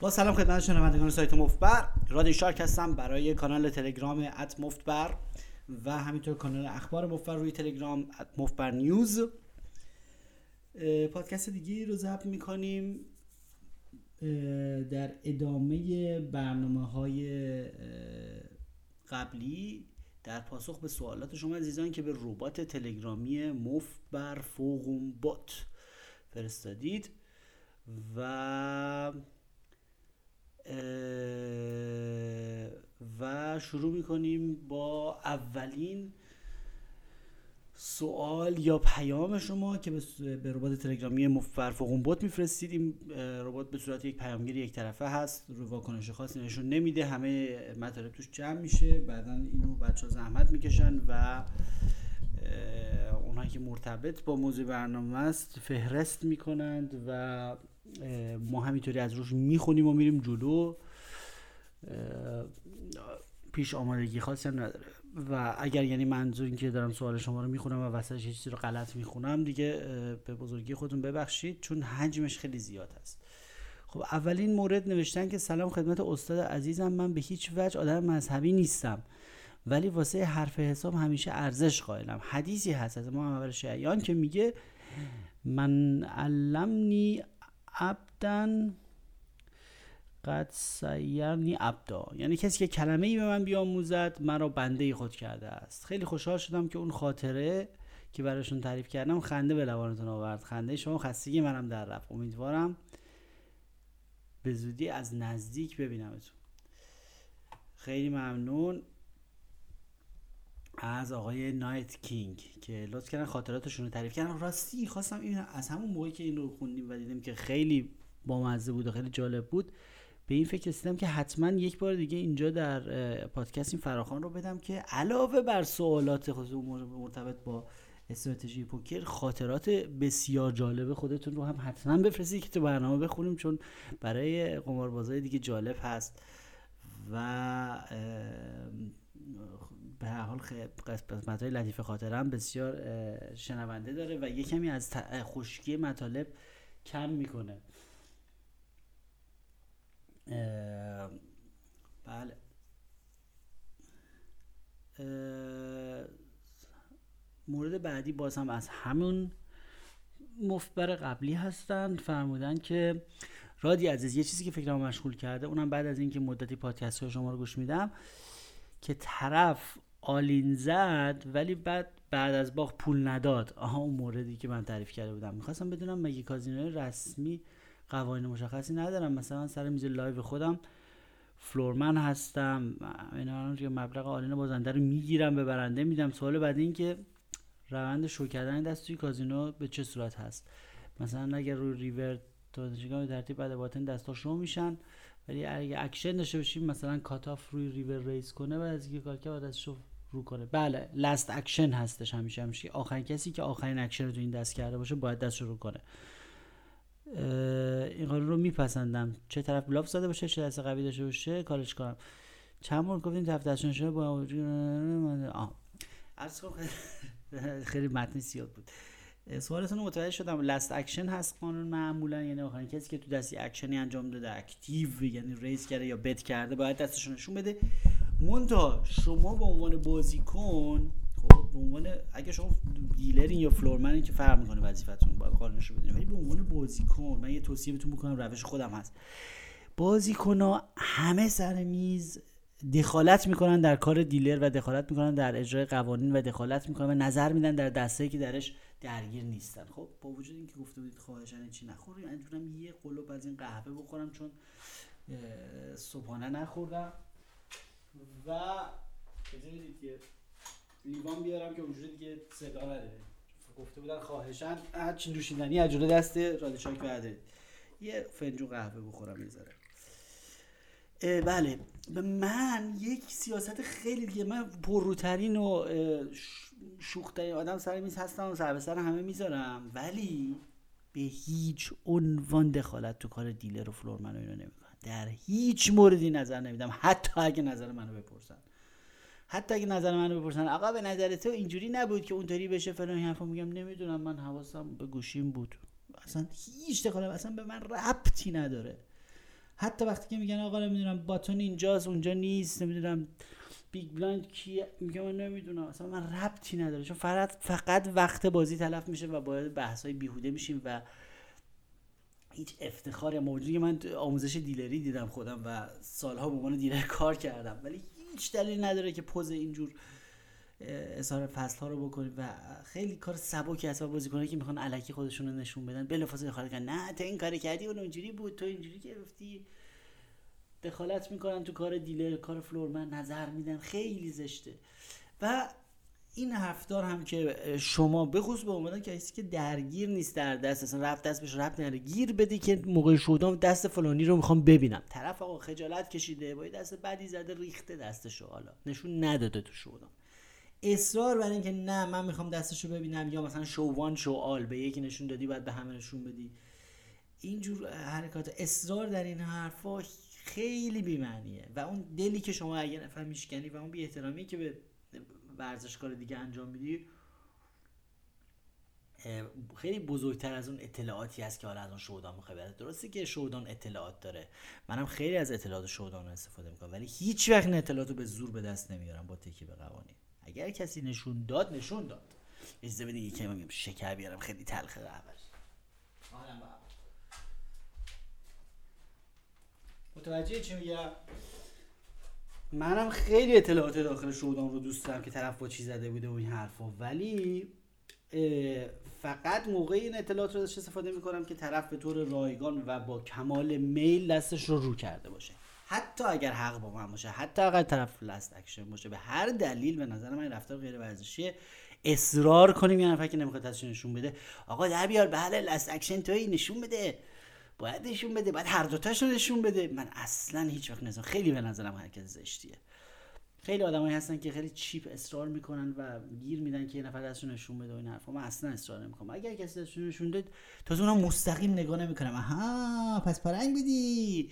با سلام خدمت شنوندگان سایت مفبر رادیو شارک هستم برای کانال تلگرام ات مفبر و همینطور کانال اخبار مفبر روی تلگرام ات مفبر نیوز. پادکست دیگه رو ضبط می‌کنیم در ادامه برنامه های قبلی. در پاسخ به سوالات شما عزیزان که به ربات تلگرامی مفبر فوقم بات فرستادید. و و شروع می‌کنیم با اولین سوال یا پیام شما که به ربات تلگرامی مفرفقون بوت میفرستید. این ربات به صورت یک پیامگیر یک طرفه هست. رو واکنش خاصی نشون نمیده. همه مطالب توش جمع میشه. بعدا اینو بچه ها زحمت می‌کشن و اونایی که مرتبط با موضوع برنامه است فهرست می‌کنند و ما همینطوری از روش می‌خونیم و میریم جلو. پیش آمادگی خاصی هم نداره. و اگر یعنی منظور این که دارم سوال شما رو می‌خونم و وسطش یه چیزی رو غلط می‌خونم دیگه به بزرگی خودتون ببخشید چون حجمش خیلی زیاد هست. خب اولین مورد نوشتن که سلام خدمت استاد عزیزم من به هیچ وجه آدم مذهبی نیستم. ولی واسه حرف حساب همیشه ارزش قائلم. حدیثی هست از ما شیعیان که میگه من علمنی عبدن قد سیرنی عبدا. یعنی کسی که کلمه ای به من بیاموزد مرا بنده خود کرده است. خیلی خوشحال شدم که اون خاطره که براشون تعریف کردم خنده به لبانتون آورد. خنده شما خستگی منم در رفت. امیدوارم به زودی از نزدیک ببینمتون. خیلی ممنون. از آقای نایت کینگ که لطف کردن خاطراتشون رو تعریف کردن. راستی خواستم این از همون موقعی که این رو خوندیم و دیدیم که خیلی بامزه بود و خیلی جالب بود به این فکر رسیدم که حتما یک بار دیگه اینجا در پادکست این فراخان رو بدم که علاوه بر سوالات مرتبط با استراتژی پوکر خاطرات بسیار جالب خودتون رو هم حتما بفرستید که تو برنامه بخونیم چون برای قماربازای دیگه جالب هست و به هر حال قسمت های لطیف خاطرم بسیار شنونده داره و یه کمی از خشکی مطالب کم می‌کنه. بله. مورد بعدی باز هم از همون نفر قبلی هستند فرمودن که رادی عزیز یه چیزی که فکرم مشغول کرده اونم بعد از اینکه مدتی پادکست های شما رو گوش میدم که طرف all-in زد ولی بعد بعد از باخت پول نداد. آها اون موردی که من تعریف کرده بودم. می‌خواستم بدونم مگه کازینوی رسمی قوانین مشخصی نداره؟ مثلا سر میز live خودم floorman هستم. اینا رو مبلغ all-in بازنده رو می‌گیرم به برنده میدم. سوال بعد این که روند شو کردن دست توی کازینو به چه صورت هست؟ مثلا اگر روی ریور به ترتیب بعد button دستا شو میشن. ولی اگه اکشن داشته باشیم مثلا cutoff روی river raise کنه و از اینکه call کرد دستشو رو کنه. بله last action هستش همیشه همیشه. آخرین کسی که آخرین اکشن رو تو این دست کرده باشه باید دستشو رو کنه. این قانون رو میپسندم. چه طرف bluff زده باشه چه دست قوی داشته باشه کارش کنم. چند بار گفتیم طرف دستشون شده با آه. خیلی متن زیاد بود. سوالتون رو متوجه شدم. last action هست قانون معمولا؟ یعنی آخرین کسی که تو دستی اکشنی انجام داده active یعنی raise کرده یا bet کرده باید دستشون نشون بده. منتها شما به عنوان بازیکن خب به عنوان اگه شما dealer ین یا floorman ین که فرق می‌کنه وظیفتون باید قانونش رو ولی به عنوان بازیکن من یه توصیه بهتون می‌کنم روش خودم هست. بازیکن همه سر میز دخالت می‌کنن در کار دیلر و دخالت می‌کنن در اجرای قوانین و دخالت می‌کنن و نظر میدن در دسته که درش درگیر نیستن. خب با وجود اینکه گفته بودید خواهشان چی نخوریم من یه قلوب از این قهوه بخورم چون صبحانه نخوردم. و بذارید که لیوان بیارم که وجود دیگه صدا نده. گفته بودن خواهشن هر چی نوشیدنی از جلو دست رادیشاک بعده یه فنجون قهوه بخورم می‌ذاره بله. من یک سیاست خیلی دیگه من پرروترین و شوخترین آدم سر میز هستم و سر به سر همه می‌ذارم. ولی به هیچ عنوان دخالت تو کار دیلر و فلورمن و نمی‌کنم. در هیچ موردی نظر نمیدم. حتی اگه نظر منو بپرسن. حتی اگه نظر منو بپرسن. آقا به نظر تو اینجوری نبود که اونطوری بشه فلان حرفا میگم؟ نمی‌دونم. من حواسم به گوشیم بود. اصلا هیچ دخالت اصلا به من ربطی نداره. حتی وقتی که میگن آقا نمی‌دونم button اینجاست اونجا نیست نمی‌دونم big blind کیه؟ میگم من نمی‌دونم. اصلا من ربطی نداره. چون فقط فقط وقت بازی تلف میشه و باید بحث های بیهوده میشیم و هیچ افتخار موجودی. من آموزش dealer ی دیدم خودم و سالها به عنوان dealer کار کردم. ولی هیچ دلیل نداره که پوز اینجور اظهار فضل ها رو بکنیم و خیلی کار سبکی هست و بازیکنایی که می‌خوان علکی خودشون رو نشون بدن. بلافاصله دخالت کنن نه تو این کاری کردی اون اونجوری بود. تو اینجوری گرفتی. دخالت می‌کنن تو کار دیلر کار فلورمن نظر میدن. خیلی زشته. و این حرفدار هم که شما بخصوص به عنوان کسی که درگیر نیست در دست اصلا رفت دست بهش رفت نره گیر بدی که موقع شودم دست فلانی رو می‌خوام ببینم. طرف آقا خجالت کشیده با دست بدی زده ریخته دستشو حالا نشون نداده تو شودم اصرار بر اینکه نه من می‌خوام دستشو ببینم یا مثلا شووان شو آل به یکی نشون دادی بعد به همه نشون بدی. اینجور حرکات اصرار در این حرفا خیلی بیمعنیه. و اون دلی که شما اگه نفر میشکنی و اون بی احترامی که به ورزشکار دیگه انجام میدی خیلی بزرگتر از اون اطلاعاتی هست که حالا از اون شودان می‌خوای درسته که شودان اطلاعات داره. منم خیلی از اطلاعات شودان رو استفاده می‌کنم ولی هیچ وقت این اطلاعات رو به زور به دست نمیارم با تکی به قوانین. اگر کسی نشون داد نشون داد. اجازه بدید یکی شکر بیارم خیلی تلخه قهوه متوجه چی میگم؟ منم خیلی اطلاعات داخل شودان رو دوست دارم که طرف با چی زده بوده و این حرفا. ولی فقط موقع این اطلاعات رو استفاده می‌کنم که طرف به طور رایگان و با کمال میل دستش رو رو کرده باشه. حتی اگر حق با من باشه حتی اگر طرف last action باشه به هر دلیل به نظر من رفتار غیر ورزشی اصرار کنیم یه نفر که نمی‌خواد نشون بده. آقا در بیار بله last action توی نشون بده. باید نشون بده باید هر دوتاش نشون بده. من اصلا هیچ وقت نظام خیلی به نظرم حرکت زشتیه. خیلی آدمایی هستن که خیلی cheap اصرار می‌کنن و گیر میدن که یه نفر دستشون نشون بده و این حرفا. من اصلا اصرار نمی‌کنم. اگر کسی دستشون نشون داد تا اونم مستقیم نگاه نمی‌کنم آها پس پرنگ بدی.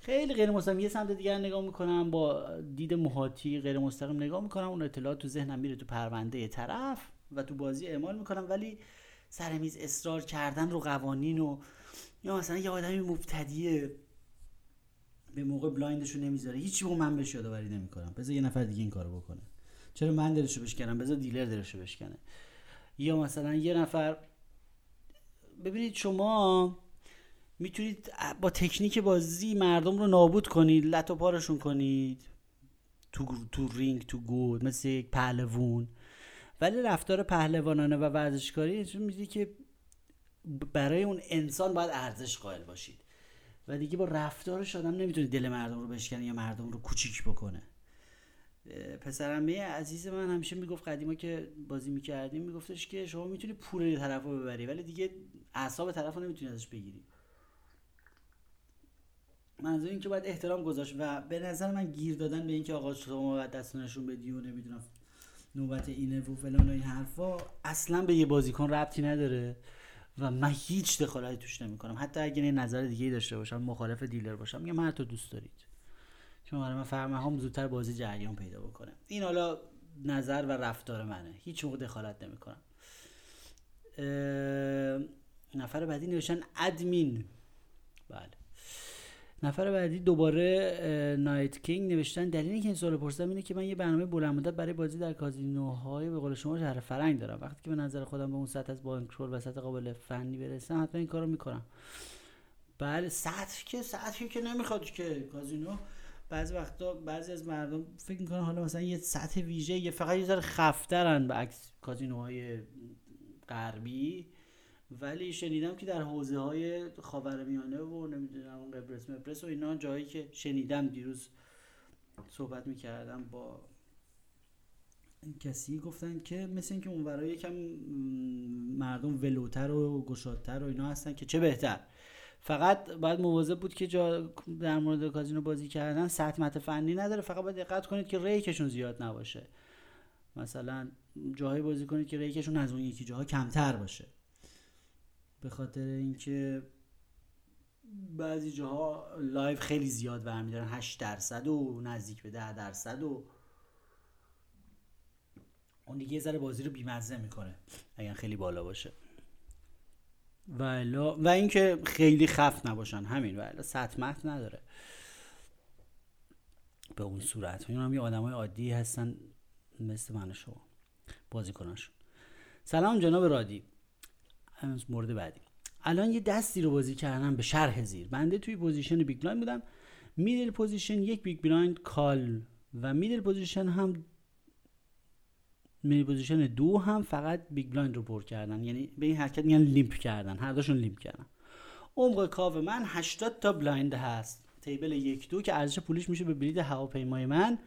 خیلی غیر مستقیم. یه سمت دیگر نگاه می‌کنم با دید محیطی غیر مستقیم نگاه می‌کنم. اون اطلاعات تو ذهنم میره تو پرونده طرف و تو بازی اعمال می‌کنم. ولی سر میز اصرار کردن رو قوانین و یا مثلا یه آدمی مبتدیه به موقع blind شو نمی‌ذاره. هیچی با من بهش یادآوری نمی‌کنم. بذار یه نفر دیگه این کارو بکنه. چرا من دلشو بشکنم؟ بذار dealer دلشو بشکنه. یا مثلا یه نفر ببینید شما می‌تونید با تکنیک بازی مردم رو نابود کنید لط و پارشون کنید. تو, تو رینگ تو گود مثل یک پهلوون ولی رفتار پهلوانانه و ورزشکاری نشون که برای اون انسان باید ارزش قائل باشید. و دیگه با رفتارش آدم نمی‌تونه دل مردم رو بشکنه یا مردم رو کوچیک بکنه. پسرمه عزیز من همیشه می‌گفت قدیما که بازی می‌کردیم میگفتش که شما می‌تونی پول طرف رو ببری ولی دیگه اعصاب طرف رو نمی‌تونی ازش بگیری. منظور این که باید احترام گذاشت و به نظر من گیر دادن به اینکه آقا شما باید دست نشون بدی و نمی‌دونم نوبت اینه و فلان و این حرفا اصلا به یه بازیکن ربطی نداره. و من هیچ دخالتی توش نمی‌کنم. حتی اگه یه نظر دیگه داشته باشم مخالف دیلر باشم میگم من تو دوست دارید. چون برای من فرمه هم زودتر بازی جریان پیدا بکنه. این حالا نظر و رفتار منه. هیچ موقع دخالت نمی‌کنم. نفر بعدی نوشتن ادمین. بله. نفر بعدی دوباره نایت کینگ نوشتن. دلیلی که این سوال پرسیدم اینه که من یه برنامه بلند مدت برای بازی در کازینوهای به قول شما شهر فرنگ دارم. وقتی که به نظر خودم به اون سطح از بانکرول و سطح قابل فنی برسم حتما این کارو می‌کنم. بله سطح که سطحی که نمی‌خواد که کازینو. بعضی وقتا بعضی از مردم فکر می‌کنن حالا مثلا یه سطح ویژه یه فقط یه ذره خفترن به عکس کازینوهای غربی. ولی شنیدم که در حوزه های خاورمیانه و نمی‌دونم قبرس مبرس و اینا جایی که شنیدم دیروز صحبت می‌کردم با کسی گفتن که مثل اینکه اون یکم مردم ولوتر و گشادتر و اینا هستن که چه بهتر. فقط باید مواظب بود که جا در مورد کازینو بازی کردن سطح مت فنی نداره. فقط باید دقت کنید که ریکشون زیاد نباشه. مثلا جاهای بازی کنید که rake شون از اون یکی جاها کمتر باشه. به خاطر اینکه بعضی جاها لایف خیلی زیاد برمیدارن. 8 درصد و نزدیک به 10 درصد و اون دیگه یه ذره بازی رو بیمزه می‌کنه اگر خیلی بالا باشه. و و اینکه خیلی خف نباشن. همین و الا سطمت نداره. به اون صورت. اینا هم یه آدمای عادی هستن مثل من شما. بازیکناشون سلام جناب رادی. مورد بعدی الان یه دستی رو بازی کردم به شرح زیر. بنده توی position big blind بودم. middle position یک big blind call و middle position هم middle position دو هم فقط big blind رو پر کردن. یعنی به این حرکت میگن limp کردن. هر دوشون limp کردن. عمق کاو من 80 تا blind هست. table یک دو که ارزش پولیش میشه به بلیت هواپیمای من.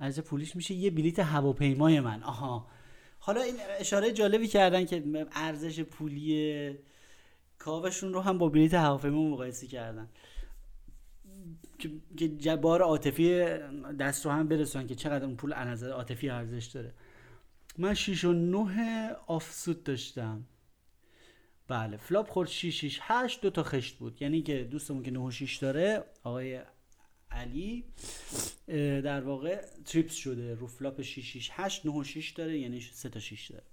ارزش پولیش میشه یه بلیت هواپیمای من. آها. حالا این اشاره جالبی کردن که ارزش پولی کاوشون رو هم با بلیت هواپیما مقایسه کردن. که بار عاطفی دست رو هم برسونن که چقدر اون پول از نظر عاطفی ارزش داره. من 6 و 9 offsuit داشتم. بله flop خورد 6 6 8 دو تا خشت بود. یعنی که دوستمون که 9 و 6 داره آقای علی در واقع trips شده رو flop 6 6 8 9 و 6 داره یعنی 3 تا 6 داره.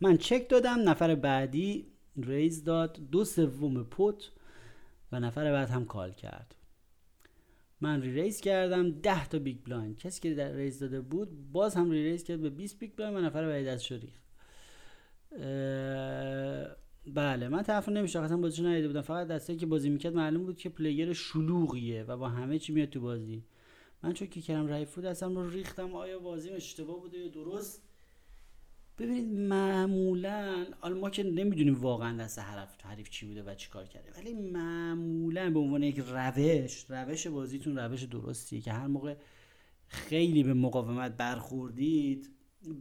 من چک دادم نفر بعدی raise داد دو سوم pot و نفر بعد هم call کرد. من re-raise کردم 10 تا big blind. کسی که در raise داده بود باز هم re-raise کرد به 20 big blind و نفر بعدی دست شدی بله من طرف نمیشه اصلا بازیشو ندیده بودم. فقط دسته که بازی می‌کرد معلوم بود که player شلوغیه و با همه چی میاد تو بازی. من چون که کردم رایفو دستم رو ریختم آیا بازی اشتباه بوده یا درست؟ ببینید معمولا حالا ما که نمی‌دونیم واقعا دست حرف حریف چی بوده و چی کار کرده ولی معمولا به عنوان یک روش روش بازیتون روش درستیه که هر موقع خیلی به مقاومت برخوردید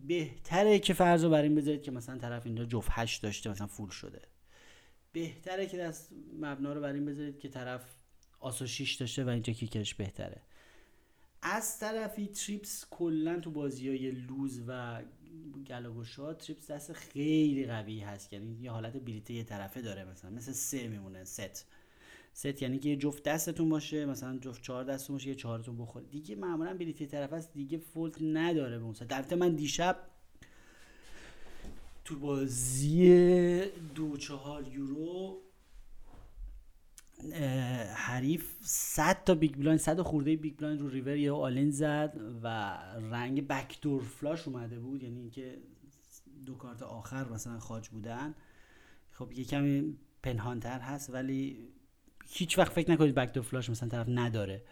بهتره که فرض رو بر این بذارید که مثلا طرف اینجا جفت هشت داشته مثلا فول شده. بهتره که دست مبنا رو بر این بذارید که طرف آس و شیش داشته و اینجا kicker ش بهتره. از طرفی trips کلا تو بازی های loose و گل و گشاد trips دست خیلی قوی هست. یعنی یه حالت بلیت یه طرفه داره مثلا مثل سه میمونه set. set یعنی که یه جفت دستتون باشه مثلا جفت چهار دستتون باشه یه چهارتون بخوره. دیگه معمولا بلیت طرف است دیگه fold نداره به اون در من دیشب تو بازی دو چهار یورو حریف 100 تا big blind 100 خورده big blind رو river یه all-in زد و رنگ backdoor flush اومده بود. یعنی اینکه دو کارت آخر مثلا خاج بودن. خب یه کمی پنهانتر هست ولی هیچ وقت فکر نکنید backdoor flush مثلا طرف نداره.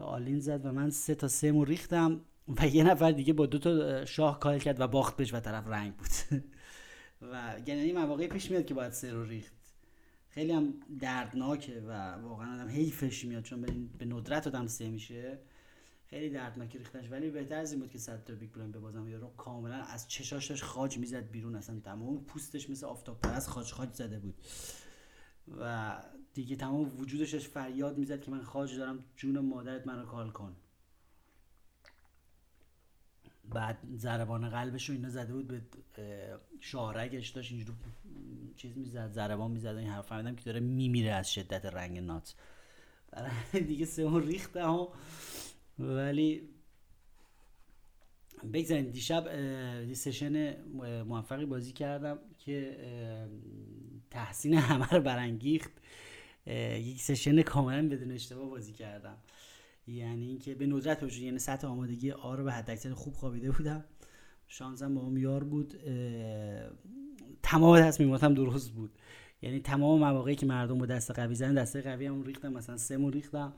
all-in زد و من سه تا سه مو ریختم و یه نفر دیگه با دو تا شاه call کرد و باخت بهش و طرف رنگ بود. و یعنی مواقعی پیش میاد که باید سه رو ریخت. خیلی هم دردناکه و واقعا آدم حیفش میاد چون به ندرت آدم سه میشه. خیلی دردناک ریختنش. ولی بهتر از این بود که صد تا big blind ببازم. یارو کاملا از چشاش داشت خاج می‌زد بیرون اصلا تمام پوستش مثل آفتاب پرست خاج خاج زده بود. و دیگه تمام وجودش فریاد می‌زد که من خاج دارم جون مادرت منو call کن. بعد ضربان قلبش رو اینا زده بود به شارگش داشت اینجور چیز می‌زد ضربان می‌زد این حرف فهمیدم که داره میمیره از شدت رنگ نات. دیگه سه ریختم ولی بگذارین دیشب یه سشن موفقی بازی کردم که تحسین همه رو برانگیخت. یک سشن کاملا بدون اشتباه بازی کردم. یعنی اینکه به ندرت وجود یعنی سطح آمادگی آ رو به حد خوب خوابیده بودم. شانزم با هم یار بود. تمام تصمیماتم درست بود. یعنی تمام مواقعی که مردم با دست قوی زدن دسته قوی هم ریختم مثلا سه ریختم.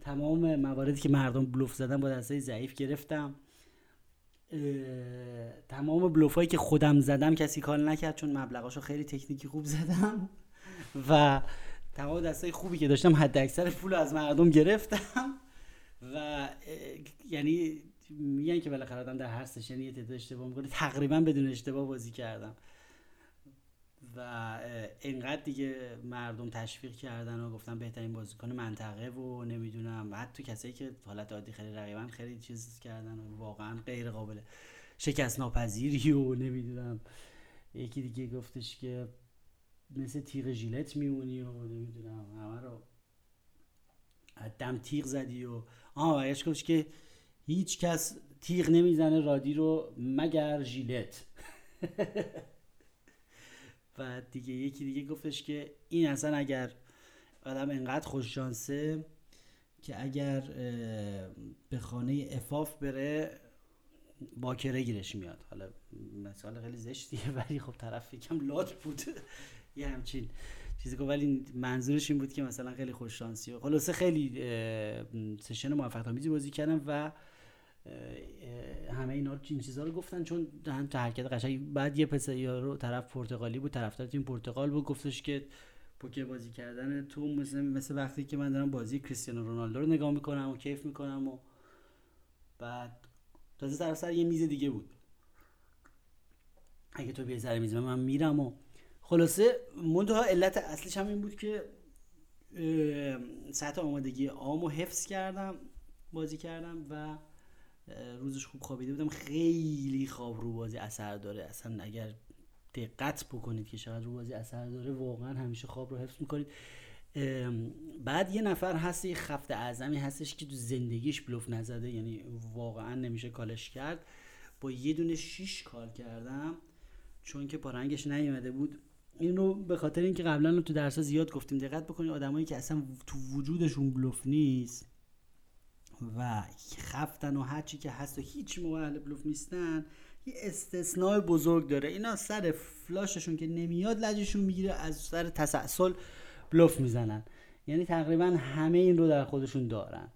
تمام مواردی که مردم بلوف زدن با دسته ضعیف گرفتم. تمام بلوف هایی که خودم زدم کسی کار نکرد چون مبلغاشو خیلی تکنیکی خوب زدم. و تمام دسته خوبی که داشتم حد اکثر پول از مردم گرفتم. و یعنی میگن که بالاخره آدم در هر سشنی یه تعداد اشتباه می‌کنه. تقریبا بدون اشتباه بازی کردم. و انقدر دیگه مردم تشویق کردن و گفتن بهترین بازیکن منطقه و نمی‌دونم. حتی کسایی که حالت عادی خیلی رقیبا خیلی چیز کردن و واقعا غیر قابل شکست ناپذیری و نمی‌دونم. یکی دیگه گفتش که مثل تیغ ژیلت میمونی و نمی‌دونم همه رو دم تیغ زدی و آها برگشت گفتش که هیچ کس تیغ نمی‌زنه رادی رو مگر ژیلت. و دیگه یکی دیگه گفتش که این اصلا اگر آدم انقدر خوش شانسه که اگر به خانه افاف بره باکره گیرش میاد. حالا مثال خیلی زشتیه ولی خب طرف یکم لات بود. یه همچین چیزی که ولی منظورش این بود که مثلا خیلی خوش شانسی خلاصه خیلی سشن موفق آمیزی بازی کردم و همه اینا این چیزا رو گفتن چون هم حرکت قشنگ بعد یه پسر یارو طرف پرتغالی بود طرفدار تیم پرتغال بود گفتش که پوکر بازی کردن تو مثل مثل وقتی که من دارم بازی کریستیانو رونالدو رو نگاه می‌کنم و کیف می‌کنم و بعد تازه طرف سر یه میز دیگه بود. اگه تو بیای سر میز من میرم و خلاصه منتها علت اصلیش هم این بود که سطح آمادگی آمو حفظ کردم بازی کردم و روزش خوب خوابیده بودم. خیلی خواب رو بازی اثر داره. اصلا اگر دقت بکنید که چقدر رو بازی اثر داره واقعا همیشه خواب رو حفظ می‌کنید. بعد یه نفر هست یه خفت اعظمی هستش که تو زندگیش بلوف نزده یعنی واقعا نمیشه کالش کرد. با یه دونه شیش کار کردم چون که پارنگش نیومده بود. این رو به خاطر اینکه قبلا تو درس زیاد گفتیم دقت بکنید آدمایی که اصلا تو وجودشون بلوف نیست و خفتن و هرچی که هست و هیچ موقع اهل بلوف نیستن یه استثناء بزرگ داره. اینا سر فلاششون که نمیاد لجشون می‌گیره از سر تسلسل بلوف می‌زنن. یعنی تقریبا همه این رو در خودشون دارن.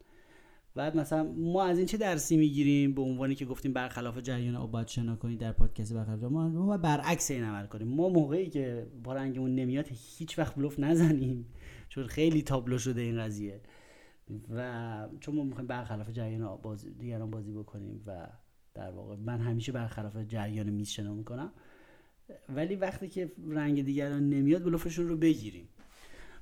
بعد مثلا ما از این چه درسی می‌گیریم؟ به عنوانی که گفتیم برخلاف جریان آب باید شنا کنید در پادکست برخلاف ما ما برعکس این عمل کنیم. ما موقعی که بارنگمون نمیاد هیچ وقت بلوف نزنیم چون خیلی تابلو شده این قضیه. و چون ما می‌خوایم برخلاف جریان بازی دیگران بازی بکنیم و در واقع من همیشه برخلاف جریان میز شنا می‌کنم. ولی وقتی که رنگ دیگران نمیاد بلوفشون رو بگیریم.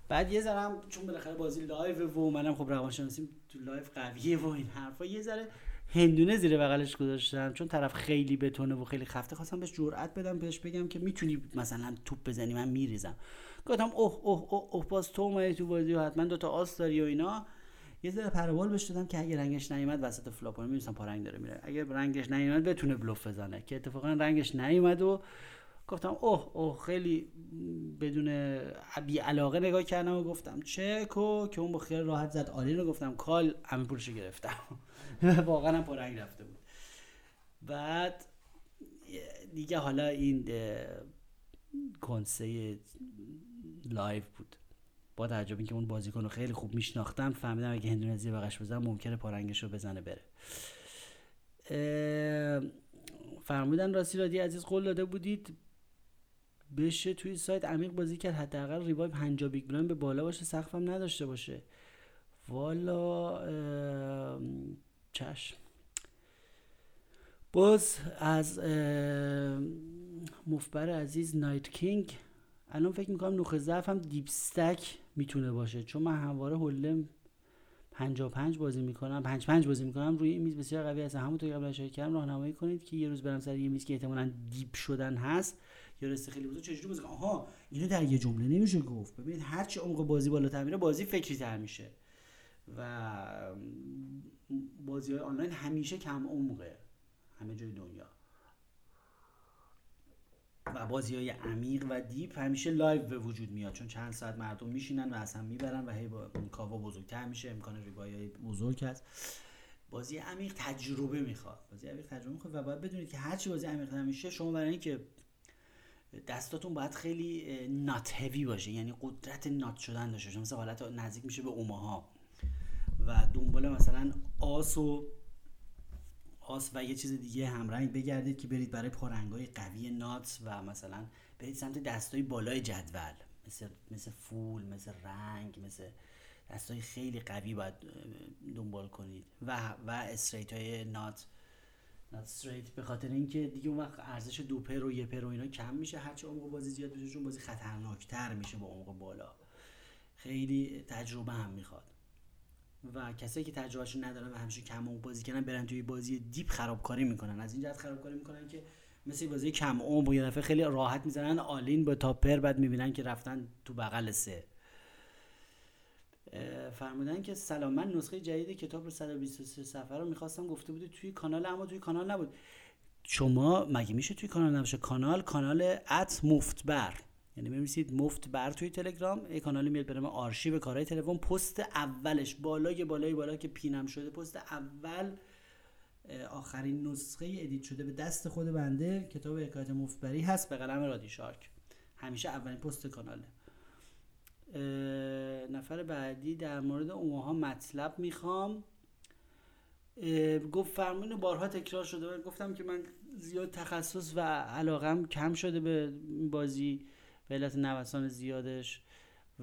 بعد یه ذره چون بالاخره بازی live و منم خب روانشناسی تو live قویه و این حرفا. یه ذره هندونه زیر بغلش گذاشتم چون طرف خیلی بتونه و خیلی خفته خواستم بهش جرأت بدم بهش بگم که می‌تونی مثلا توپ بزنی من میریزم. گفتم اوه اوه اوه, اوه باز تو اومدی تو بازی و حتما دو تا آس داری و اینا. یه ذره پر و بال بهش دادم که اگه رنگش نیومد وسط flop ها می‌رسم پا رنگ داره میره. اگه رنگش نیومد بتونه بلوف بزنه که اتفاقا رنگش نیومد و گفتم اوه اوه خیلی بدون بی علاقه نگاه کردم و گفتم چکو که اون با خیال راحت زد. all-in رو گفتم call همین پولش گرفتم. واقعا هم پرنگ رفته بود. بعد دیگه حالا این که live بود. با توجه اینکه اون بازیکن رو خیلی خوب میشناختم فهمیدم اگه هندونه زیر بغش بزنم ممکنه پارنگش رو بزنه بره. فرمودن راستی رادی عزیز قول داده بودید. بشه توی سایت عمیق بازی کرد حداقل rebuy ای 50 big blind به بالا باشه سقفم نداشته باشه. والا چشم. باز از مفت‌بر عزیز نایت کینگ الان فکر می‌کنم نقطه ضعف هم deep stack می‌تونه باشه. چون من همواره hold'em 55 بازی می‌کنم 5 5 بازی می‌کنم روی این میز بسیار قوی هست همونطور که قبل اشاره کردم راهنمایی کنید که یه روز برم سر یه میز که احتمالاً deep شدن هست. یا رسته خیلی بزرگ چجوری بازی آها اینو در یه جمله نمیشه گفت. ببینید هر چی عمق بازی بالاتر میره بازی فکری تر میشه. و بازی های آنلاین همیشه کم عمقه. همه جای دنیا. و بازی های عمیق و deep همیشه live به وجود میاد. چون چند ساعت مردم میشینن و اصلا می‌برن و هی با کاوا بزرگتر میشه امکان rebuy های بزرگ هست. بازی عمیق تجربه می‌خواد. بازی عمیق تجربه می‌خواد و باید بدونید که هرچی بازی عمیق میشه شما برای اینکه دستاتون باید خیلی نات هوی باشه یعنی قدرت نات شدن داشته باشه. مثلا حالت نزدیک میشه به اوماها. و دنبال مثلا آس و آس و یه چیز دیگه همرنگ بگردید که برید برای پارنگای قوی نات و مثلا برید سمت دستای بالای جدول. مثل مثل فول مثل رنگ مثل دستای خیلی قوی باید دنبال کنید. و و استریت های نات straight به خاطر اینکه دیگه اون وقت ارزش دو pair و یه pair و اینا کم میشه. هرچی عمق بازی زیاد بشه چون بازی خطرناکتر میشه با عمق بالا. خیلی تجربه هم می‌خواد. و کسایی که تجربهشون ندارن و همیشه کم عمق بازی کردن برن توی بازی deep خرابکاری می‌کنن. از این جهت خرابکاری می‌کنن که مثل بازی کم عمق یه دفعه خیلی راحت می‌زنن all-in با top pair بعد می‌بینن که رفتن تو بغل سه. فرمودن که سلام من نسخه جدید کتاب رو 123 صفحه رو می‌خواستم گفته بودی توی کانال اما توی کانال نبود. شما مگه میشه توی کانال نباشه؟ کانال کانال at مفتبر یعنی بنویسید مفت بر توی تلگرام یه کانالی میاد نام آرشیو کارهای تلفن پست اولش بالای بالای بالا که pin م شده پست اول آخرین نسخه edit شده به دست خود بنده کتاب حکایت مفتبری هست به قلم رادی شارک. همیشه اولین پست کاناله. نفر بعدی در مورد اونها مطلب می‌خوام. گفت فرمون بارها تکرار شده گفتم که من زیاد تخصص و علاقم کم شده به بازی به علت نوسان زیادش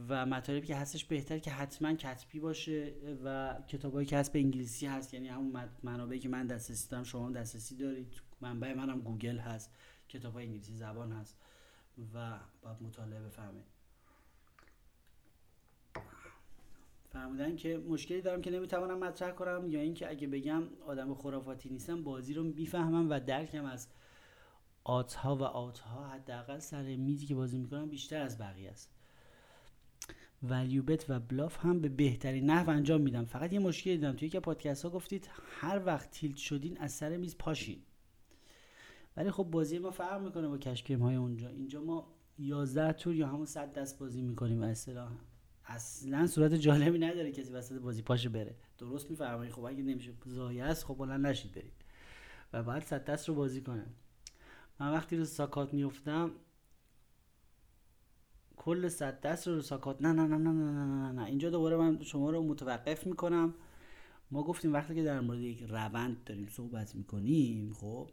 و مطالبی که هستش بهتر که حتما کتبی باشه و کتابایی که هست به انگلیسی هست. یعنی همون منابعی که من دسترسی دارم شما دسترسی دارید. منبع منم گوگل هست. کتاب های انگلیسی زبان هست و باید مطالعه بفهمید. فرمودن که مشکلی دارم که نمی‌توانم مطرح کنم یا اینکه اگه بگم آدم خرافاتی نیستم بازی رو می‌فهمم و درکم از آت ها و آت ها حداقل سر میزی که بازی می‌کنم بیشتر از بقیه است. ولیو بت و بلاف هم به بهترین نحو انجام میدم فقط یه مشکلی دیدم. توی که پادکست ها گفتید هر وقت تیلت شدین از سر میز پاشین. ولی خب بازی ما فرق می‌کنه با کشکیم های اونجا. اینجا ما 11 تور یا همون 100 دست بازی می‌کنیم اصطلاحا. اصلا صورت جالبی نداره کسی وسط بازی پاشه بره. درست میفرمایید خب اگه نمیشه زایه است خب بلند نشید برید. و بعد 100 دست رو بازی کنه. من وقتی رو ساکات میفتم کل صد دست رو ساکات نه نه نه نه نه نه نه اینجا دوباره من شما رو متوقف می‌کنم. ما گفتیم وقتی که در مورد یک روند داریم صحبت می‌کنیم خب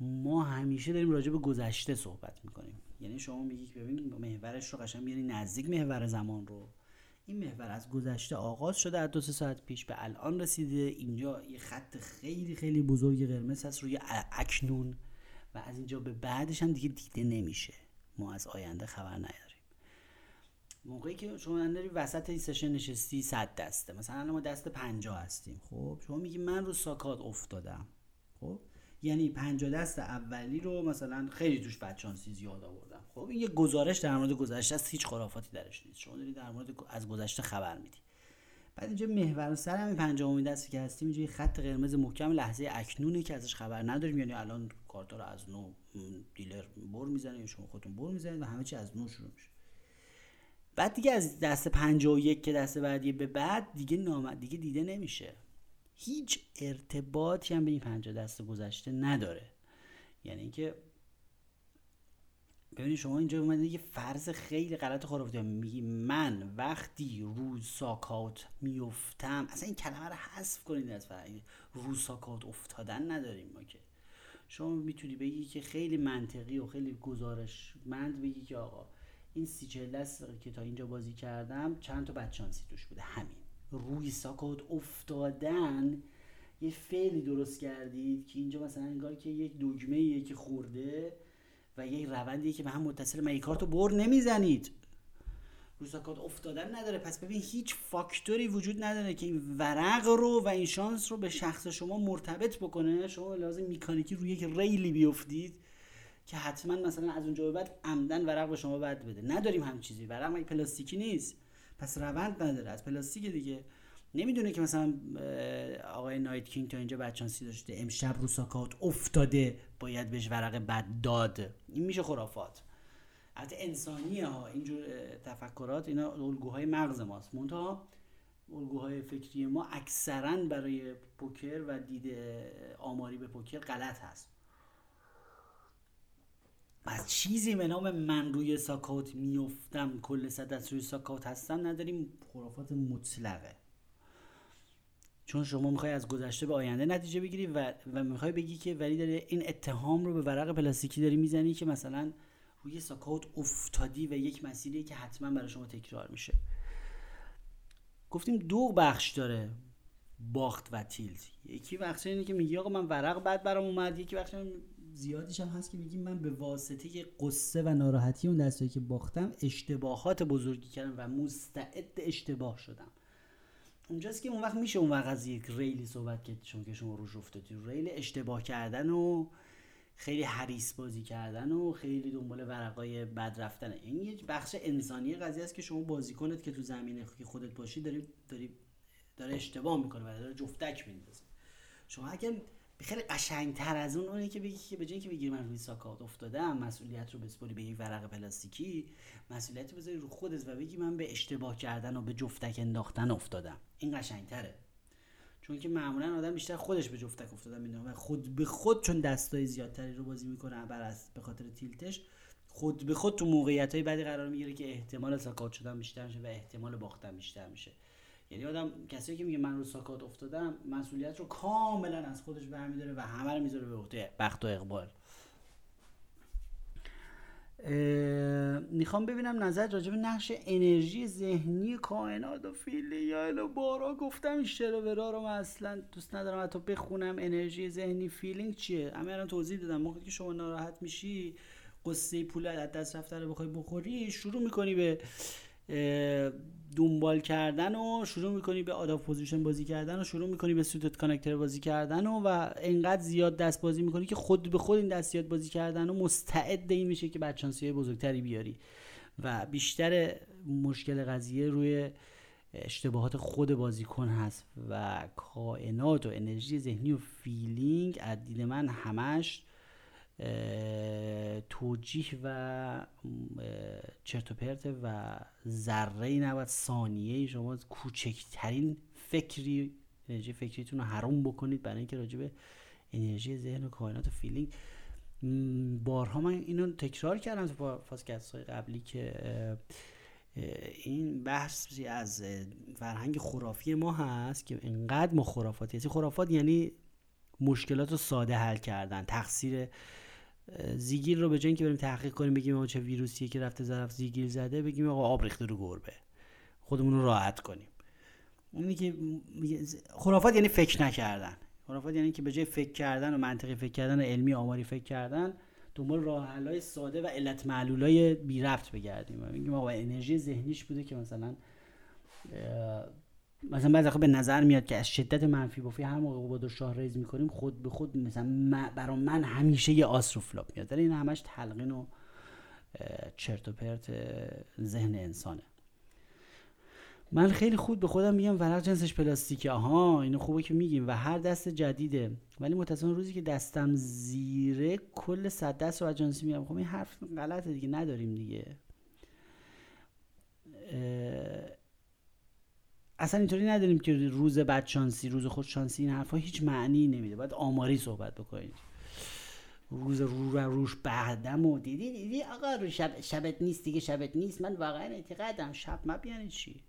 ما همیشه داریم راجع به گذشته صحبت می‌کنیم. یعنی شما میگی که ببین محورش رو قشنگ بیاری نزدیک محور زمان رو. این محور از گذشته آغاز شده از دو سه ساعت پیش به الان رسیده. اینجا یه خط خیلی خیلی بزرگ قرمز هست روی اکنون و از اینجا به بعدش هم دیگه دیده نمیشه. ما از آینده خبر نداریم. موقعی که شما داری وسط این سشن نشستی صد دسته. مثلا ما دست پنجاه هستیم. خب شما میگی من رو ساکات افتادم. خب یعنی پنجاه دست اولی رو مثلا خیلی توش بدشانسی زیاد آوردم. خب یه گزارش در مورد گذشته است هیچ خرافاتی درش نیست. شما داری در مورد از گذشته خبر میدی. بعد اینجا محور سر همین پنجاهمین دستی که هستیم اینجا یه خط قرمز محکم لحظه اکنونه که ازش خبر نداریم. یعنی الان کارتا رو از نو دیلر بر می‌زنه یا شما خودتون بر می‌زنید و همه چی از نو شروع میشه. بعد دیگه از دست 51 که دست بعدی به بعد دیگه نام دیگه دیده نمیشه. هیچ ارتباطی هم به این 50 دست گذشته نداره. یعنی اینکه ببینید شما اینجا اومدید یه فرض خیلی غلط خرافاتی میگی من وقتی رو ساکات میفتم اصلا این کلمه رو حذف کنید از فرق. رو ساکات افتادن نداریم ما که. شما می‌تونی بگی که خیلی منطقی و خیلی گزارشمند بگی که آقا این سی دست که تا اینجا بازی کردم چند تا بدشانسی توش بوده. همین. روی ساکات افتادن. یه فعلی درست کردید که اینجا مثلا انگار که یک دگمه که خورده و یک روندیه که به هم متصل من کارتو بر نمی‌زنید؟ روی ساکات افتادن نداره. پس ببین هیچ فاکتوری وجود نداره که این ورق رو و این شانس رو به شخص شما مرتبط بکنه. شما لازم میکانیکی روی یک ریلی بیفتید که حتما مثلا از اونجا به بعد عمدن ورق به شما بد بده. نداریم هم چیزی. ورق مگه پلاستیکی نیست؟ پس روند نداره. از پلاستیک دیگه نمی‌دونه که مثلا آقای نایت کینگ تا اینجا بچانسی داشته. امشب رو ساکات افتاده. باید بهش ورق بد داد. این میشه خرافات. البته انسانیه ها اینجور تفکرات اینا الگوهای مغز ماست. منتها الگوهای فکری ما اکثرا برای پوکر و دید آماری به پوکر غلط هست. پس چیزی به نام من روی ساکات میفتم کل صد از روی ساکات هستم نداریم خرافات مطلقه. چون شما می‌خوای از گذشته به آینده نتیجه بگیری و, و می‌خوای بگی که ولی داره این اتهام رو به ورق پلاستیکی داری می‌زنی که مثلا روی ساکات افتادی و یک مسیری که حتما برای شما تکرار میشه. گفتیم دو بخش داره باخت و تیلت. یکی بخش اینه که میگی آقا من ورق بعد برام اومد یکی بخش زیادیش هم هست که میگیم من به واسطه قصه و ناراحتی اون دستایی که باختم اشتباهات بزرگی کردم و مستعد اشتباه شدم. اونجاست که اون وقت میشه اون وقت از یک ریلی صحبت که چون که شما روش افتادی ریل اشتباه کردن و خیلی حریص بازی کردن و خیلی دنبال ورقای بد رفتن. این یک بخش انسانی قضیه است که شما بازی کنید که تو زمینه که خودت باشی داری داری داره اشتباه می‌کنه و داره جفتک میندازه. شما اگر خیلی قشنگتر از اون اونه که بگی که به جای که بگی من روی ساکات افتادم مسئولیت رو بسپاری به یک ورق پلاستیکی مسئولیت رو بذاری رو خودت و بگی من به اشتباه کردن و به جفتک انداختن افتادم. این قشنگتره. چون که معمولا آدم بیشتر خودش به جفتک افتادن می‌دونه و خود به خود چون دستای زیادتری رو بازی می‌کنه بر از به خاطر تیلتش خود به خود تو موقعیت های بعدی قرار می‌گیره که احتمال ساکات شدن بیشتر میشه و احتمال باختن بیشتر میشه. یعنی آدم کسی که میگه من رو suckout افتادم مسئولیت رو کاملا از خودش برمیداره و همه رو می‌ذاره به عهده بخت و اقبال. می‌خوام ببینم نظر راجع به نقش انرژی ذهنی کائنات و feeling. بارها گفتم شر و ورا رو من اصلا دوست ندارم حتی بخونم. انرژی ذهنی feeling چیه؟ همه الان توضیح دادم. موقعی که شما ناراحت میشی قصه پول از دست رفته رو بخوای بخوری شروع می‌کنی به دنبال کردن و شروع می‌کنی به out of position بازی کردن و شروع می‌کنی به suited connector بازی کردن و, و انقدر زیاد دست بازی می‌کنی که خود به خود این دست زیاد بازی کردن و مستعد این میشه که بدشانسی بزرگتری بیاری. و بیشتر مشکل قضیه روی اشتباهات خود بازیکن هست و کائنات و انرژی ذهنی و feeling از دید من همش توجیه و چرت و پرت و ذره ای نباید ثانیه شما کوچکترین فکری انرژی فکریتون رو حروم بکنید برای اینکه راجع به انرژی ذهن و کائنات و feeling. بارها من اینو تکرار کردم تو پادکست های قبلی که این بحثی از فرهنگ خرافی ما هست که انقدر ما خرافاتی هست خرافات یعنی مشکلات رو ساده حل کردن تقصیر زیگیر رو به جای اینکه بریم تحقیق کنیم بگیم آقا چه ویروسیه که رفته ظرف زیگیر زده بگیم آقا آب ریخته رو گربه. خودمون رو راحت کنیم. اونی که خرافات یعنی فکر نکردن. خرافات یعنی که به جای فکر کردن و منطقی فکر کردن و علمی آماری فکر کردن دنبال راه حلای ساده و علت معلولای بی رفت بگردیم میگیم آقا انرژی ذهنیش بوده که مثلا مثلا بعضی به نظر میاد که از شدت منفی بافی هر موقع با دو شاه ریز می‌کنیم خود به خود مثلا برا من همیشه یه آس رو میاد این همش تلقین و چرت و پرت ذهن انسانه. من خیلی خود به خودم میگم ورق جنسش پلاستیکه. آها اینو خوبه که میگیم و هر دست جدیده. ولی متاسفانه روزی که دستم زیره کل صد دست رو جنسی میگم خب این حرف غلطه دیگه نداریم دیگه. اصلا اینطوری نداریم که روز بدشانسی روز خودشانسی این حرفا هیچ معنی نمیده. باید آماری صحبت بکنید روز رو و روش بعدم و دیدی دیدی آقا رو شب شبت نیست دیگه شبت نیست. من واقعا اعتقادم شب ما بیانی چی؟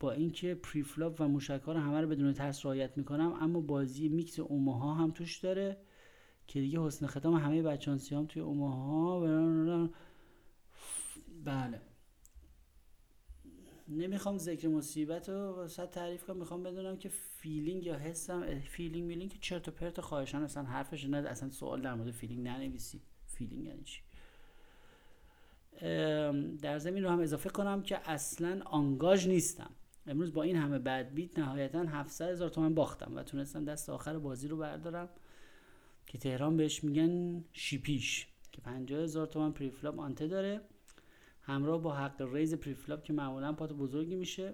با اینکه پریفلاپ و موشکار همه رو بدون ترس رعایت می‌کنم اما بازی میکس اوماها هم توش داره. که دیگه حسن ختام همه بچانسی هم توی اوماها بله. نمی‌خوام ذکر مصیبت رو واسه تعریف کنم می‌خوام بدونم که feeling یا حسم feeling میلینگ که چرت و پرت خواهشاً اصلا حرفش نه اصلا سوال در مورد feeling ننویسی. feeling یعنی چی؟ در زمین رو هم اضافه کنم که اصلا آنگاژ نیستم. امروز با این همه bad beat نهایتا 700 هزار تومن باختم و تونستم دست آخر بازی رو بردارم. که تهران بهش میگن شیپیش که 50 هزار تومن preflop ante داره. همراه با حق raise preflop که معمولا pot بزرگی میشه.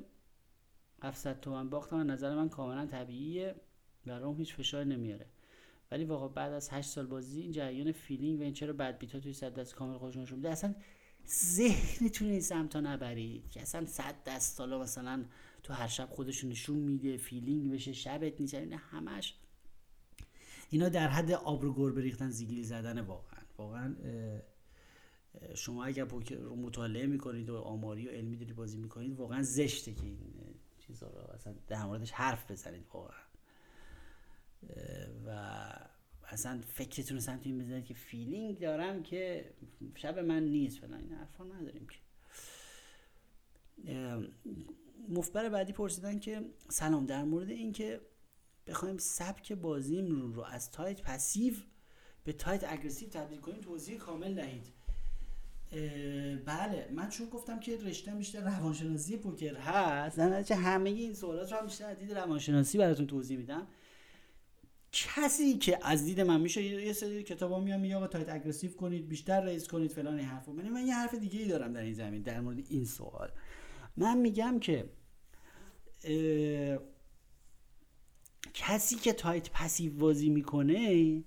700 تومن باختم و نظر من کاملا طبیعیه برام هیچ فشار نمیاره. ولی واقعا بعد از 8 سال بازی این جریان feeling و این چرا bad beat ا توی صد دست کامل خودش نشون میده اصلا ذهنتون این سمتا نبرید که اصلا صد دست سالا مثلا تو هر شب خودشون نشون میده feeling بشه شبت نیست همش اینا در حد آب رو گربه ریختن زیگیلی زدن واقعا. واقعا شما اگر رو مطالعه می‌کنید و آماری و علمی داری بازی می‌کنید واقعا زشته که این چیزها رو اصلا در موردش حرف بزنید واقعا. و اصلا فکرتون رو سمت این بزنید که فیلینگ دارم که شب من نیست فلان این حرفا نداریم که. مفبر بعدی پرسیدن که سلام در مورد اینکه بخوایم سبک بازیم رو از tight passive به tight aggressive تبدیل کنیم. توضیح کامل دهید. بله من چون گفتم که رشته بیشتر روانشناسی پوکر هست در همه این سوالات رو هم بیشتر دید روانشناسی براتون توضیح میدم. کسی که از دید من میشه یه سری کتابا میام میگه آقا tight aggressive کنید بیشتر raise کنید فلان حرفا. من من یه حرف دیگه ای دارم در این زمین در مورد این سوال. من میگم که کسی که tight passive بازی می‌کنه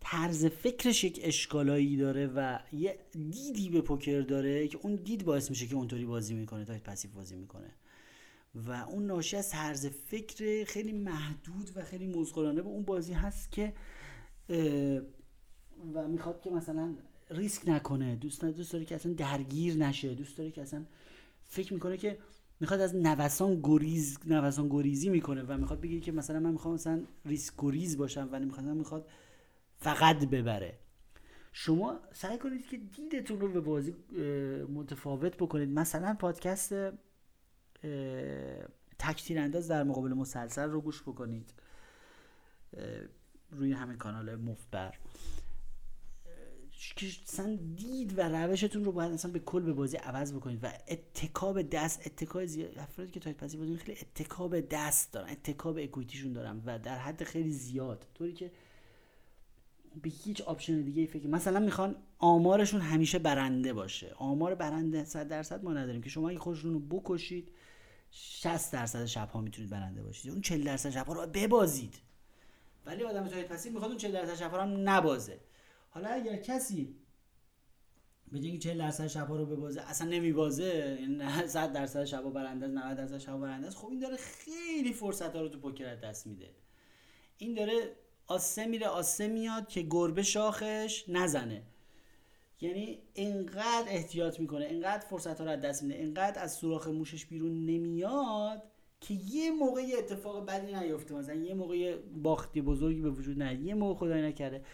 طرز فکرش یک اشکالایی داره و یه دیدی به پوکر داره که اون دید باعث میشه که اونطوری بازی می‌کنه tight passive بازی می‌کنه. و اون ناشی از طرز فکر خیلی محدود و خیلی مزغلانه به اون بازی هست که و می‌خواد که مثلا ریسک نکنه. دوست دوست داره که اصلا درگیر نشه. دوست داره که اصلا فکر می‌کنه که می‌خواد از نوسان گریز نوسان گریزی می‌کنه و می‌خواد بگه که مثلا من می‌خوام مثلا ریسک گریز باشم ولی می‌خواد می‌خواد فقط ببره. شما سعی کنید که دیدتون رو به بازی متفاوت بکنید. مثلا پادکست تکتیر انداز در مقابل مسلسل رو گوش بکنید. روی همین کانال مفبر. مثلا دید و روشتون رو باید مثلا به کل به بازی عوض بکنید و اتکا به دست اتکا به زیاد افرادی که tight passive بازی خیلی اتکا به دست دارن اتکا به equity شون دارن و در حد خیلی زیاد. طوری که به هیچ option دیگه فکر مثلا می‌خوان آمارشون همیشه برنده باشه. آمار برنده 100 درصد ما نداریم که شما اگه خودشون رو بکشید 60 درصد شب ها می‌تونید برنده باشید. اون 40 درصد شب ها رو ببازید. ولی آدم تایید پسی می‌خواد اون 40 درصد شب رو هم نبازه. حالا اگر کسی به اینکه 40 درصد شب ها رو ببازه اصلا نمیبازه 100 یعنی درصد شب ها برنده 90 درصد شب برنده خب این داره خیلی فرصت ها رو تو پوکر دست میده. این داره آسه میره آسه میاد که گربه شاخش نزنه. یعنی انقدر احتیاط می‌کنه انقدر فرصت ها رو دست میده انقدر از سوراخ موشش بیرون نمیاد که یه موقع اتفاق بدی نیفته مثلا یه موقع باختی بزرگی به وجود نیاد یه موقع خدای نکرده.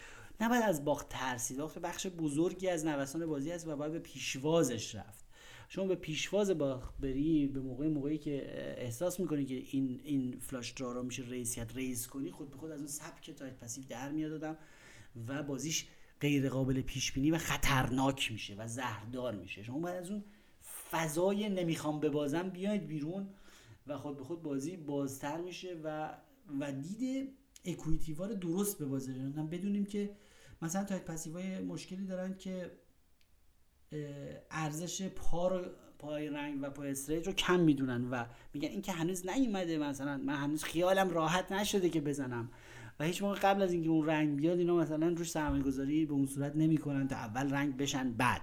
نباید از باخت ترسید. باخت بخش بزرگی از نوسان بازی است و باید به پیشوازش رفت. شما به پیشواز باخت بری به موقع موقعی که احساس می‌کنی که این این flush draw ا میشه raise کرد raise کنی خود به خود از اون سبک tight passive در میاد دادم و بازیش غیر قابل پیش بینی و خطرناک میشه و زهردار میشه. شما باید از اون فضای نمی‌خوام ببازم بیاید بیرون و خود به خود بازی بازتر میشه و و دید equity وار درست به بازی. بدونیم که مثلا tight passive ای مشکلی دارن که ارزش پا رو پای رنگ و پای straight رو کم می‌دونن و میگن این که هنوز نیومده مثلا من هنوز خیالم راحت نشده که بزنم. و هیچ موقع قبل از اینکه اون رنگ بیاد اینا مثلا روش سرمایه گذاری به اون صورت نمی‌کنن تا اول رنگ بشن بعد.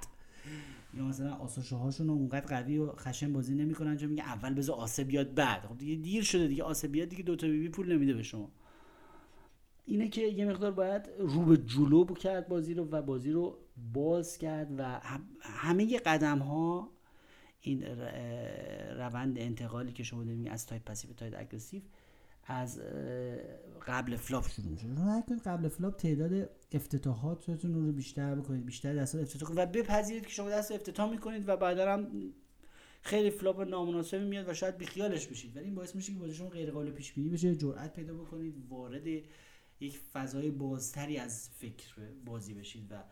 یا مثلا آس و شاه هاشون اونقدر قوی و خشن بازی نمی‌کنن چون میگه اول بذار آسه بیاد بعد. خب دیگه دیر شده دیگه آسه بیاد دیگه دو تا بی‌بی پول نمیده به شما. اینه که یه مقدار باید رو به جلو کرد بازی رو و بازی رو باز کرد و همه قدم ها این روند انتقالی که شما دارید از tight passive tight aggressive از قبل flop شروع میشه. کنید قبل flop تعداد افتتاحاتتون رو بیشتر بکنید بیشتر دست افتتاح و بپذیرید که شما دست افتتاح می‌کنید و بعدا هم خیلی flop نامناسبی میاد و شاید بیخیالش بشید. ولی این باعث میشه که بازی شما غیر قابل پیش بینی بشه جرأت پیدا بکنید وارد یک فضای بازتری از فکر بازی بشید و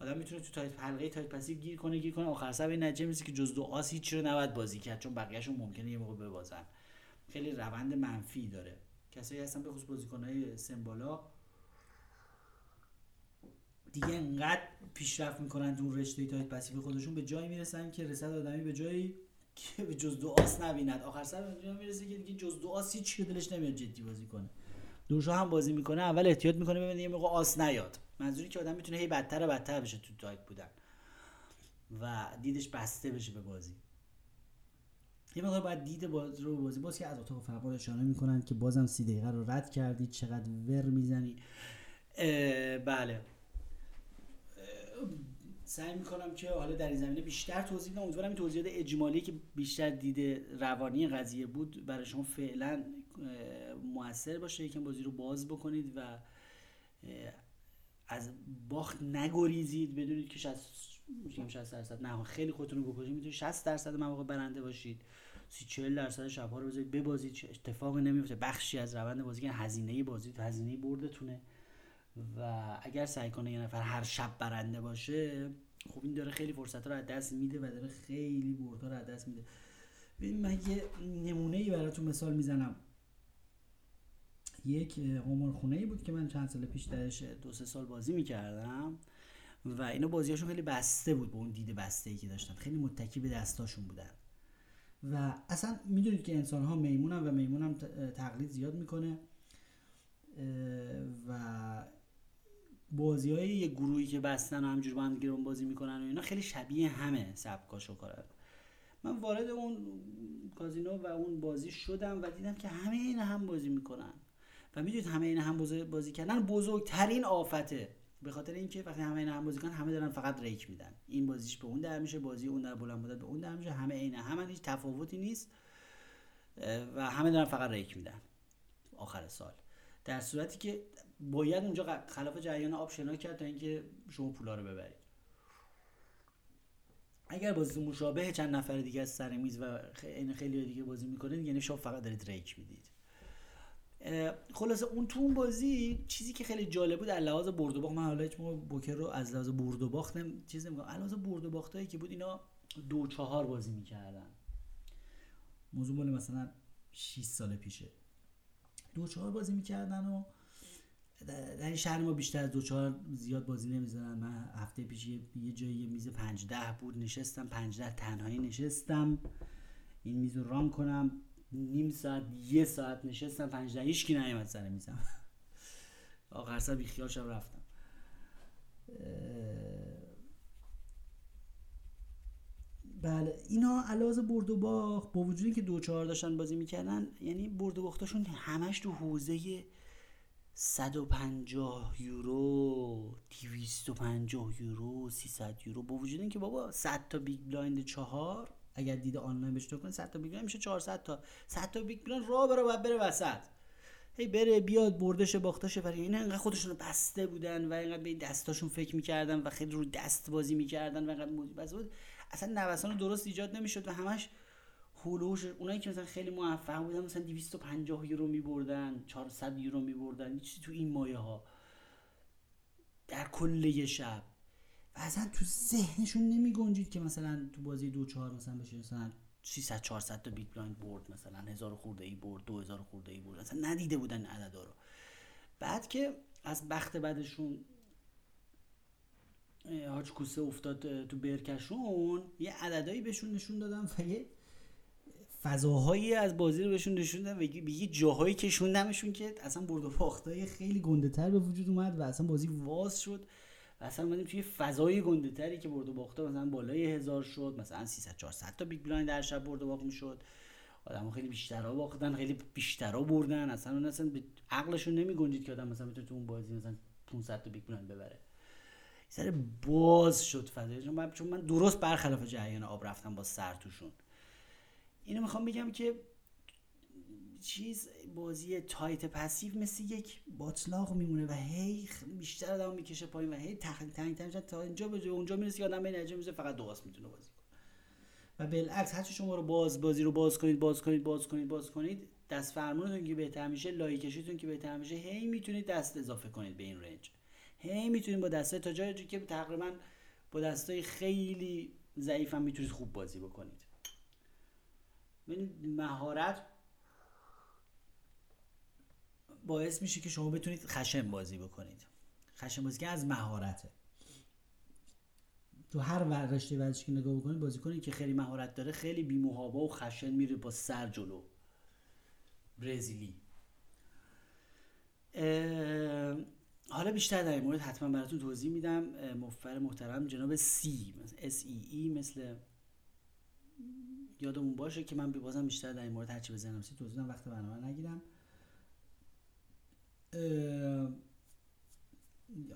آدم می‌تونه تو tight حلقه tight passive گیر کنه گیر کنه. آخر سر این نتیجه که جز دو آس هیچ رو نباید بازی کرد چون بقیه‌شون ممکنه یه موقع ببازن. خیلی روند منفی داره. کسایی هستن به خصوص بازیکنهای سمبالا. دیگه انقدر پیشرفت می‌کنن اون رشته tight passive به خودشون به جایی می‌رسن که رسد آدمی به جایی که به جز دو آس نبیند. آخر سر به می‌رسه که دیگه جز دو آس هیچ دلش نمیاد جدی بازی کنه. دو شاه هم بازی می‌کنه اول احتیاط می‌کنه ببینه یه موقع آس نیاد. منظوری که آدم می‌تونه هی بدتر و بدتر بشه تو tight بودن. و دیدش بسته بشه به بازی. یه موقع باید دید بازی رو بازی باز که از اتاق فرمان اشاره می‌کنن که بازم سی دقیقه رو رد کردی چقدر ور می‌زنی. بله. سعی می‌کنم که حالا در این زمینه بیشتر توضیح بدم. امیدوارم این توضیحات اجمالی که بیشتر دیده روانی قضیه بود برای شما فعلا موثر باشه یکم بازی رو باز بکنید و از باخت نگریزید. بدونید که 60 60 درصد. نه خیلی خودتون رو بکشید. می‌تونید 60 درصد مواقع برنده باشید. 30 40 درصد شبها رو بذارید ببازید. اتفاقی نمیفته بخشی از روند بازی که هزینه بازی هزینه بردتونه. و اگر سعی کنه یه نفر هر شب برنده باشه خب این داره خیلی فرصت رو از دست میده و داره خیلی بردها رو از دست میده. ببین من یه نمونه ای براتون مثال می‌زنم. یک خونه ای بود که من چند سال پیش درش دو سه سال بازی می‌کردم و اینا بازیاشون خیلی بسته بود به اون دید بسته ای که داشتن. خیلی متکی به دستاشون بودن. و اصلا می‌دونید که انسان ها میمونن و میمون هم تقلید زیاد می‌کنه و بازی های یه گروهی که بستن و همجور با هم دیگه بازی می‌کنن و اینا خیلی شبیه همه سبکاش و من وارد اون کازینو و اون بازی شدم و دیدم که همه این هم بازی می‌کنن. و می‌دونید همه این هم بازی کردن بزرگترین آفته. به خاطر اینکه وقتی همه این هم بازی کنن همه دارن فقط ریک میدن. این بازیش به اون در میشه بازی اون در بلند مدت به اون در میشه. همه عین همه هیچ تفاوتی نیست و همه دارن فقط ریک میدن. آخر سال. در صورتی که باید اونجا خلاف جریان آب شنا کرد تا اینکه شما پولا رو ببرید. اگر بازی مشابه چند نفر دیگه از سر میز و خیلی دیگه بازی می‌کنید یعنی شما فقط دارید ریک می‌دید. خلاصه اون تو اون بازی چیزی که خیلی جالب بود لحاظ برد و باخت. من حالا هیچ بوکر رو از لحاظ برد و باخت چیز نمیگم لحاظ برد و باختایی که بود اینا دو چهار بازی می‌کردن. موضوع مال مثلا 6 سال پیشه. دو چهار بازی می‌کردن و در این شهر ما بیشتر از دو چهار زیاد بازی نمی‌زنن من هفته پیش یه جایی یه میز پنج ده بود نشستم. پنج ده تنهایی نشستم. این میز رو ران کنم. نیم ساعت یه ساعت نشستم پنج ده هیچ کی نیومد سر میزم. آخر سر بیخیال شب رفتم. بله اینا علاوه برد و باخت با وجودی که دو چهار داشتن بازی می‌کردن یعنی برد و باختاشون همش تو حوزه 150 یورو 250 یورو 300 یورو. با وجود اینکه بابا 100 تا big blind چهار اگر دیده آنلاین بهش کنید 100 تا blind میشه 400 تا. 100 تا blind راه بره بعد بره وسط. هی بره بیاد بردش باختاشه برای این انقدر خودشون بسته بودن و اینقدر به دستاشون فکر می‌کردن و خیلی رو دست بازی می‌کردن و اینقدر بود. اصلا نوسان درست ایجاد نمی‌شد و همش حول و حوش اونایی که مثلا خیلی موفق بودن مثلا 250 یورو میبردن 400 یورو میبردن چیزی تو این مایه ها در کل شب. و اصلا تو ذهنشون نمی گنجید که مثلا تو بازی دو چهار مثلا بشه مثلا 300 400 تا big blind برد مثلا هزار خورده ای برد 2000 خورده ای برد اصلا ندیده بودن عددا رو. بعد که از بخت بعدشون هاج کوسه افتاد تو برکشون یه عددایی بهشون نشون دادم و یه فضاهایی از بازی رو بهشون نشون دادم به یه جاهایی کشوندمشون که اصلا برد و باختای خیلی گنده تر به وجود اومد و اصلا بازی واز شد. و اصلا اومدیم توی فضای گنده تری که برد و باخته مثلا بالای هزار شد مثلا 300 400 تا big blind در شب برد و باخت می‌شد. آدم خیلی بیشترها باختن خیلی بیشترها بردن. اصلا اون اصلا به عقلشون نمی گنجید که آدم مثلا بتونه تو اون بازی مثلا 500 تا big blind ببره. سر باز شد فضای چون من درست برخلاف جریان آب رفتم با سر توشون. اینو می‌خوام بگم که چیز بازی tight passive مثل یک باتلاق میمونه و هی بیشتر آدم می‌کشه پایین و هی تنگ تنگ تنگ تا اینجا به اونجا می‌رسه که آدم به نتیجه می‌رسه فقط دوست می‌تونه بازی کنه. و بالعکس هرچی شما رو باز بازی رو باز کنید باز کنید باز کنید باز کنید دست فرمونتون که بهتر میشه لای کشیتون که بهتر میشه هی می‌تونید دست اضافه کنید به این range. هی می‌تونید با دسته تا جایی که تقریبا با دستای خیلی ضعیف هم می‌تونید خوب بازی بکنید. مهارت باعث میشه که شما بتونید خشم بازی بکنید. خشم بازی که از مهارته. تو هر ورزشی ورزشی که نگاه بکنید بازی کنید که خیلی مهارت داره خیلی بیمهابا و خشن میره با سر جلو. برزیلی. حالا بیشتر در این مورد حتما براتون توضیح میدم. مفر محترم جناب سی اس ای ای مثل یادمون باشه که من بازم بیشتر در این مورد هرچی بزنم سی توضیح وقت برنامه نگیرم.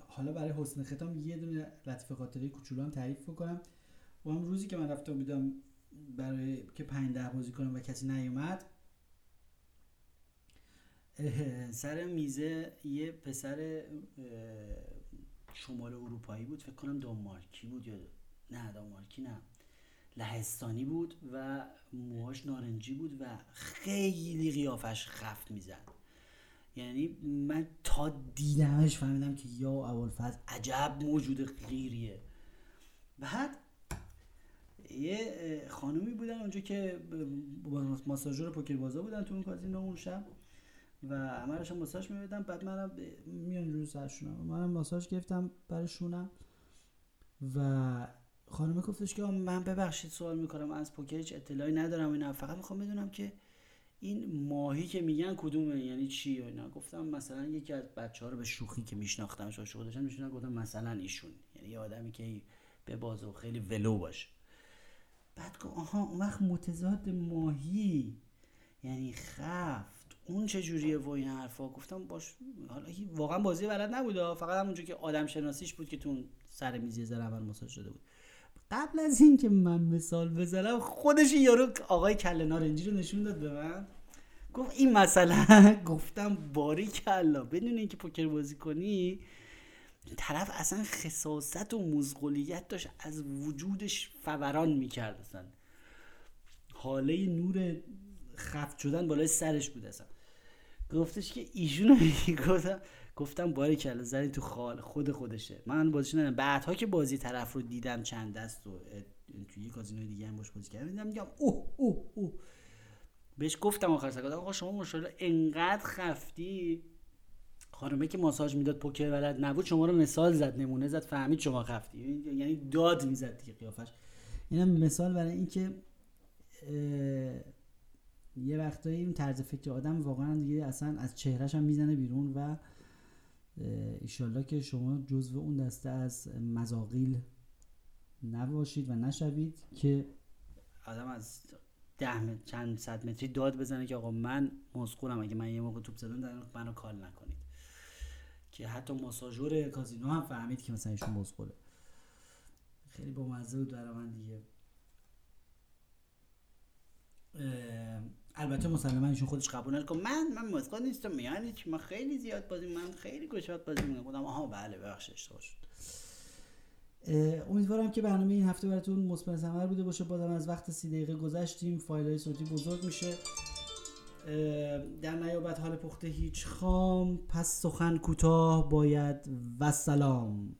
حالا برای حسن ختام یه دونه لطیفه خاطره کوچولو هم تعریف بکنم. و هم روزی که من رفتم بودم برای که پنج ده بازی کنم و کسی نیومد سر میزه یه پسر شمال اروپایی بود فکر کنم دانمارکی بود یا نه دانمارکی نه لهستانی بود و موهاش نارنجی بود و خیلی قیافش خفت می‌زد. یعنی من تا دیدمش فهمیدم که یا اول فاز عجب موجود غیریه. بعد یه خانومی بودن اونجا که ماساژور پوکر بازا بودن تو اون کازینو اون شب و همه ماساژ می‌دادم بعد منم میان رو سرشونم منم ماساژ گرفتم برای شونم و خانم گفتش که من ببخشید سوال می‌کنم از پوکر هیچ اطلاعی ندارم اینا. فقط می‌خوام بدونم که این ماهی که میگن کدومه؟ یعنی چی و اینا؟ گفتم مثلا یکی از بچه ها رو به شوخی که میشناختمش عاشق داشتم میشونم گفتم مثلا ایشون. یعنی یه آدمی که به بازو خیلی ولو باشه. بعد گفت آها اون وقت متضاد ماهی. یعنی خفت. اون چه جوریه و این حرفا؟ گفتم باش حالا واقعا بازی بلد نبود فقط همونجا که آدم شناسیش بود که تو سر میز ذره اول مساج شده بود. قبل از اینکه من مثال بزنم خودش یارو آقای کله نارنجی رو نشون داد به من. گفت این مثلا گفتم باری کلا بدون اینکه پوکر بازی کنی طرف اصلا خصاصت و مزغولیت داشت از وجودش فوران می‌کرد اصلا. حاله نور خفت شدن بالای سرش بود اصلا. گفتش که ایشونو گفتم گفتم باری کلا زنی تو خال خود خودشه. من بازیش ندیدم. بعدها که بازی طرف رو دیدم چند دست و توی یه کازینو دیگه هم باش بازی کردم دیدم میگم اوه اوه اوه. بهش گفتم آخر سر آقا شما ماشاءالله انقدر خفتی. خانمه که ماساژ می‌داد پوکر بلد نبود شما رو مثال زد نمونه زد فهمید شما خفتی. یعنی داد می‌زد دیگه قیافش. اینم مثال برای اینکه یه وقتایی این طرز فکر آدم واقعا دیگه اصلا از چهرهش هم می‌زنه بیرون و ایشالله که شما جزو اون دسته از مزاقیل نباشید و نشوید که آدم از ده چند صد متری داد بزنه که آقا من مزخورم اگه من یه موقع توپ زدم در منو کال نکنید. که حتی ماساژور کازینو هم فهمید که مثلا ایشون مزخوره. خیلی با مزه بود برای من دیگه. البته مسلما ایشون خودش قبول نکرد من من مسخره نیستم یعنی من خیلی زیاد بازی من خیلی گشاد بازی می‌کنم. گفتم آها بله بخش اشتباه شد. امیدوارم که برنامه این هفته براتون مثمر ثمر بوده باشه. بازم از وقت سی دقیقه گذشتیم. فایل های صوتی بزرگ میشه. در نیابت حال پخته هیچ خام. پس سخن کوتاه باید. و سلام.